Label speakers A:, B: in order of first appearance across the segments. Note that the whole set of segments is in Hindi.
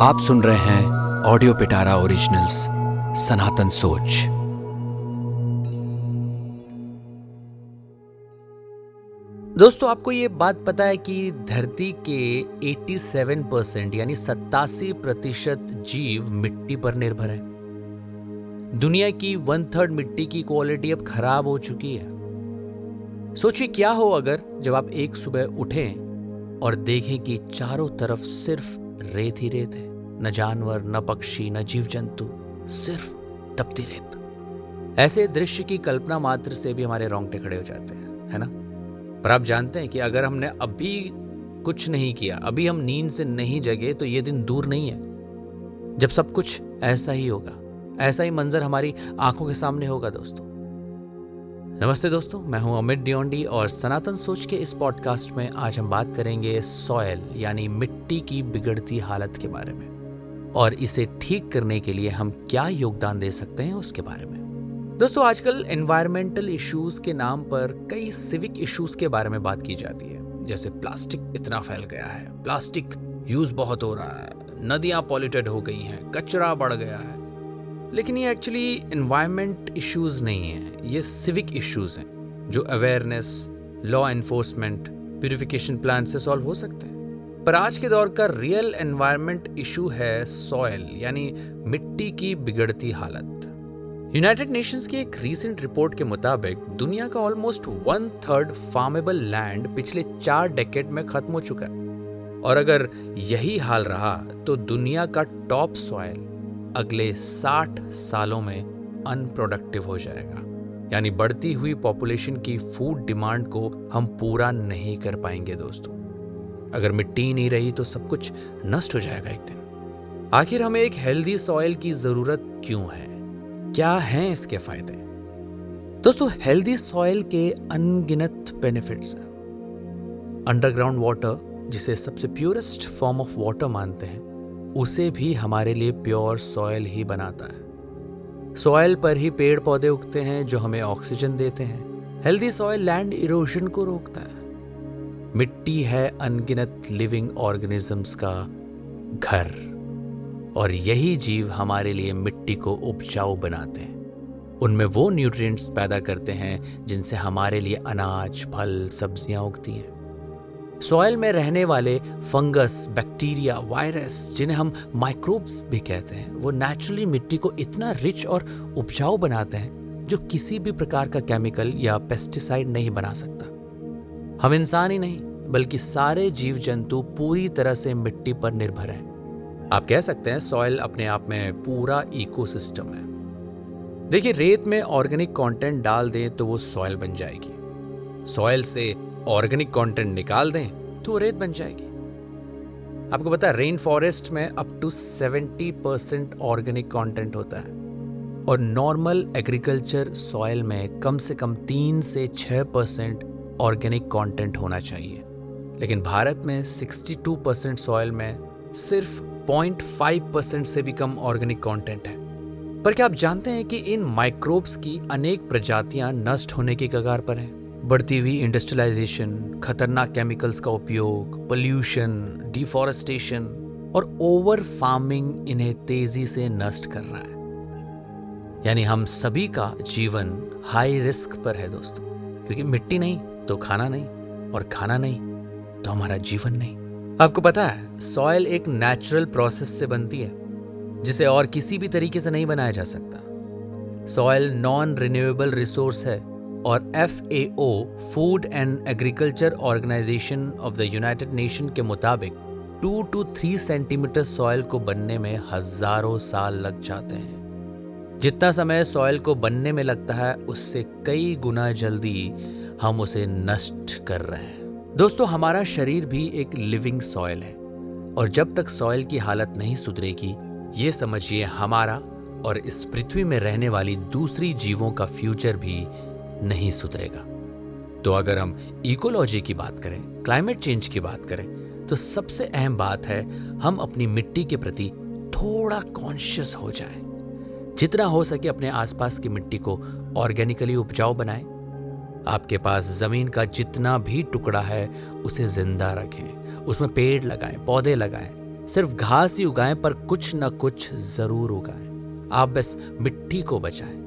A: आप सुन रहे हैं ऑडियो पिटारा ओरिजिनल्स सनातन सोच
B: दोस्तों, आपको ये बात पता है कि धरती के 87 परसेंट, यानी सत्तासी प्रतिशत जीव मिट्टी पर निर्भर है। दुनिया की वन थर्ड मिट्टी की क्वालिटी अब खराब हो चुकी है। सोचिए क्या हो अगर जब आप एक सुबह उठें और देखें कि चारों तरफ़ सिर्फ़ रेत ही रेत है। न जानवर, न पक्षी, न जीव जंतु सिर्फ़ तपती रेत। ऐसे दृश्य की कल्पना मात्र से भी हमारे रोंगटे खड़े हो जाते हैं, है ना? पर आप जानते हैं कि अगर हमने अभी कुछ नहीं किया, अभी हम नींद से नहीं जगे तो ये दिन दूर नहीं है। जब सब कुछ ऐसा ही होगा, ऐसा ही मंजर हमारी आँखों के सामने होगा दोस्तों। नमस्ते दोस्तों, मैं हूँ अमित डियोंडी और सनातन सोच के इस पॉडकास्ट में आज हम बात करेंगे सॉयल, यानी मिट्टी की बिगड़ती हालत के बारे में। और इसे ठीक करने के लिए हम क्या योगदान दे सकते हैं उसके बारे में? दोस्तों, आजकल एनवायरमेंटल इश्यूज़ के नाम पर कई सिविक इश्यूज़ के बारे में बात की जाती है। जैसे प्लास्टिक इतना फैल गया है, प्लास्टिक यूज़ बहुत हो रहा है, नदियाँ पॉल्यूटेड हो गई हैं, कचरा बढ़ गया है। लेकिन ये एक्चुअली इन्वायरमेंट इश्यूज़ नहीं है, ये सिविक इश्यूज़ हैं, जो awareness law enforcement purification plan से सॉल्व हो सकते हैं। पर आज के दौर का रियल एनवायरमेंट इशू है सॉयल यानी मिट्टी की बिगड़ती हालत। यूनाइटेड नेशंस की एक रीसेंट रिपोर्ट के मुताबिक दुनिया का almost one third farmable land पिछले चार डेकेड में खत्म हो चुका है। और अगर यही हाल रहा तो दुनिया का टॉप सॉयल अगले 60 सालों में अनप्रोडक्टिव हो जाएगा। यानी बढ़ती हुई पॉपुलेशन की फ़ूड डिमांड को हम पूरा नहीं कर पाएँगे दोस्तों। अगर मिट्टी नहीं रही तो सब कुछ नष्ट हो जाएगा एक दिन। आखिर हमें एक हेल्दी सॉइल की ज़रूरत क्यों है? क्या हैं इसके फ़ायदे? दोस्तों हेल्दी सॉइल के अनगिनत बेनिफिट्स हैं। अंडरग्राउंड वाटर जिसे सबसे प्योरेस्ट फॉर्म ऑफ़ वाटर मानते हैं, उसे भी हमारे लिए प्योर सॉयल ही बनाता है। सॉयल पर ही पेड़ पौधे उगते हैं जो हमें ऑक्सीजन देते हैं। हेल्दी सॉयल लैंड इरोजन को रोकता है। मिट्टी है अनगिनत लिविंग ऑर्गेनिजम्स का घर। और यही जीव हमारे लिए मिट्टी को उपजाऊ बनाते हैं। उनमें वो न्यूट्रिएंट्स पैदा करते हैं जिनसे हमारे लिए अनाज, फल, सब्ज़ियाँ उगती हैं। सॉयल में रहने वाले फंगस बैक्टीरिया वायरस जिन्हें हम माइक्रोब्स भी कहते हैं, वो नेचुरली मिट्टी को इतना रिच और उपजाऊ बनाते हैं जो किसी भी प्रकार का केमिकल या पेस्टिसाइड नहीं बना सकता। हम इंसान ही नहीं, बल्कि सारे जीव जंतु पूरी तरह से मिट्टी पर निर्भर हैं। आप कह सकते हैं सॉइल अपने आप में पूरा इकोसिस्टम है। देखिए, रेत में ऑर्गेनिक कंटेंट डाल दें तो वो सॉइल बन जाएगी। सॉइल से ऑर्गेनिक कंटेंट निकाल दें तो वो रेत बन जाएगी। आपको पता है रेन फॉरेस्ट में up to 70 percent organic content होता है। और नॉर्मल एग्रीकल्चर सॉइल में कम से कम तीन से छह परसेंट ऑर्गेनिक कंटेंट होना चाहिए। लेकिन भारत में 62 परसेंट सॉइल में सिर्फ़ 0.5 परसेंट से भी कम ऑर्गेनिक कंटेंट है। पर क्या आप जानते हैं कि इन माइक्रोब्स की अनेक प्रजातियाँ नष्ट होने की कगार पर हैं? बढ़ती हुई इंडस्ट्रियलाइजेशन खतरनाक केमिकल्स का उपयोग पोल्यूशन डिफॉरेस्टेशन और ओवर फ़ार्मिंग इन्हें तेज़ी से नष्ट कर रहा है। यानी हम सभी का जीवन हाई रिस्क पर है दोस्तों, क्योंकि मिट्टी नहीं तो खाना नहीं और खाना नहीं तो हमारा जीवन नहीं। आपको पता है सॉयल एक नेचुरल प्रोसेस से बनती है, जिसे और किसी भी तरीके से नहीं बनाया जा सकता। सॉयल नॉन रिन्यूएबल रिसोर्स है और F A O food and agriculture organisation of the United Nation के मुताबिक two to three centimetre soil को बनने में हज़ारों साल लग जाते हैं। जितना समय सॉइल को बनने में लगता है, उससे कई गुना जल्दी हम उसे नष्ट कर रहे हैं। दोस्तों, हमारा शरीर भी एक लिविंग सॉइल है और जब तक सॉइल की हालत नहीं सुधरेगी, ये समझिए हमारा और इस पृथ्वी में रहने वाली दूसरी जीवों का फ्यूचर भी नहीं सुधरेगा। तो अगर हम इकोलॉजी की बात करें क्लाइमेट चेंज की बात करें तो सबसे अहम बात है हम अपनी मिट्टी के प्रति थोड़ा कॉन्शियस हो जाए। जितना हो सके अपने आसपास की मिट्टी को ऑर्गेनिकली उपजाऊ बनाएँ। आपके पास ज़मीन का जितना भी टुकड़ा है, उसे ज़िंदा रखें। उसमें पेड़ लगाएँ, पौधे लगाएँ, सिर्फ़ घास ही उगाएँ, पर कुछ न कुछ ज़रूर उगाएँ। आप बस मिट्टी को बचाएँ।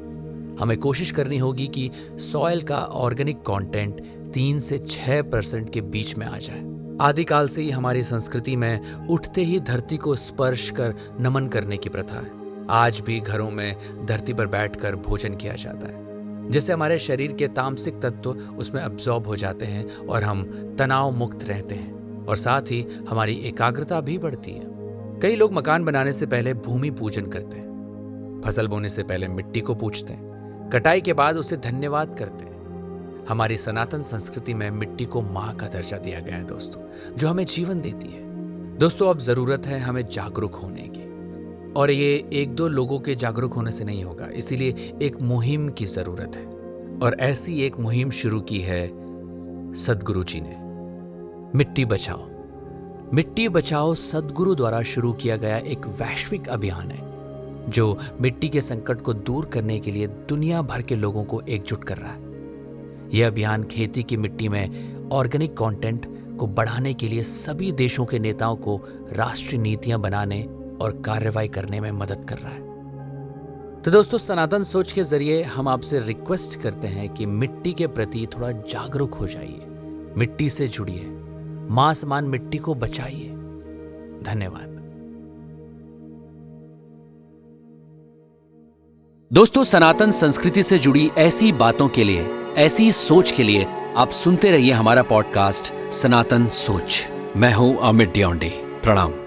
B: हमें कोशिश करनी होगी कि सॉइल का ऑर्गेनिक कंटेंट तीन से छह परसेंट के बीच में आ जाए। आदिकाल से ही हमारी संस्कृति में उठते ही धरती को स्पर्श कर नमन करने की प्रथा है। आज भी घरों में धरती पर बैठकर भोजन किया जाता है। जिससे हमारे शरीर के तामसिक तत्व उसमें अब्जॉर्ब हो जाते हैं और हम तनाव मुक्त रहते हैं। और साथ ही हमारी एकाग्रता भी बढ़ती है। कई लोग मकान बनाने से पहले भूमि पूजन करते हैं। फ़सल बोने से पहले मिट्टी को पूछते हैं। कटाई के बाद उसे धन्यवाद करते हैं। हमारी सनातन संस्कृति में मिट्टी को माँ का दर्जा दिया गया है दोस्तों, जो हमें जीवन देती है। दोस्तों, अब ज़रूरत है हमें जागरूक होने की। और ये एक दो लोगों के जागरूक होने से नहीं होगा, इसीलिए एक मुहिम की ज़रूरत है। और ऐसी एक मुहिम शुरू की है सदगुरु जी ने। मिट्टी बचाओ। मिट्टी बचाओ सदगुरु द्वारा शुरू किया गया एक वैश्विक अभियान है, जो मिट्टी के संकट को दूर करने के लिए दुनिया भर के लोगों को एकजुट कर रहा है। यह अभियान खेती की मिट्टी में ऑर्गेनिक कंटेंट को बढ़ाने के लिए सभी देशों के नेताओं को राष्ट्रीय नीतियाँ बनाने और कार्रवाई करने में मदद कर रहा है। तो दोस्तों, सनातन सोच के ज़रिए हम आपसे रिक्वेस्ट करते हैं कि मिट्टी के प्रति थोड़ा जागरूक हो जाइए। मिट्टी से जुड़िए। माँ समान मिट्टी को बचाइए। धन्यवाद।
A: दोस्तों, सनातन संस्कृति से जुड़ी ऐसी बातों के लिए, ऐसी सोच के लिए आप सुनते रहिए हमारा पॉडकास्ट सनातन सोच। मैं हूँ अमित डियोंडे। प्रणाम।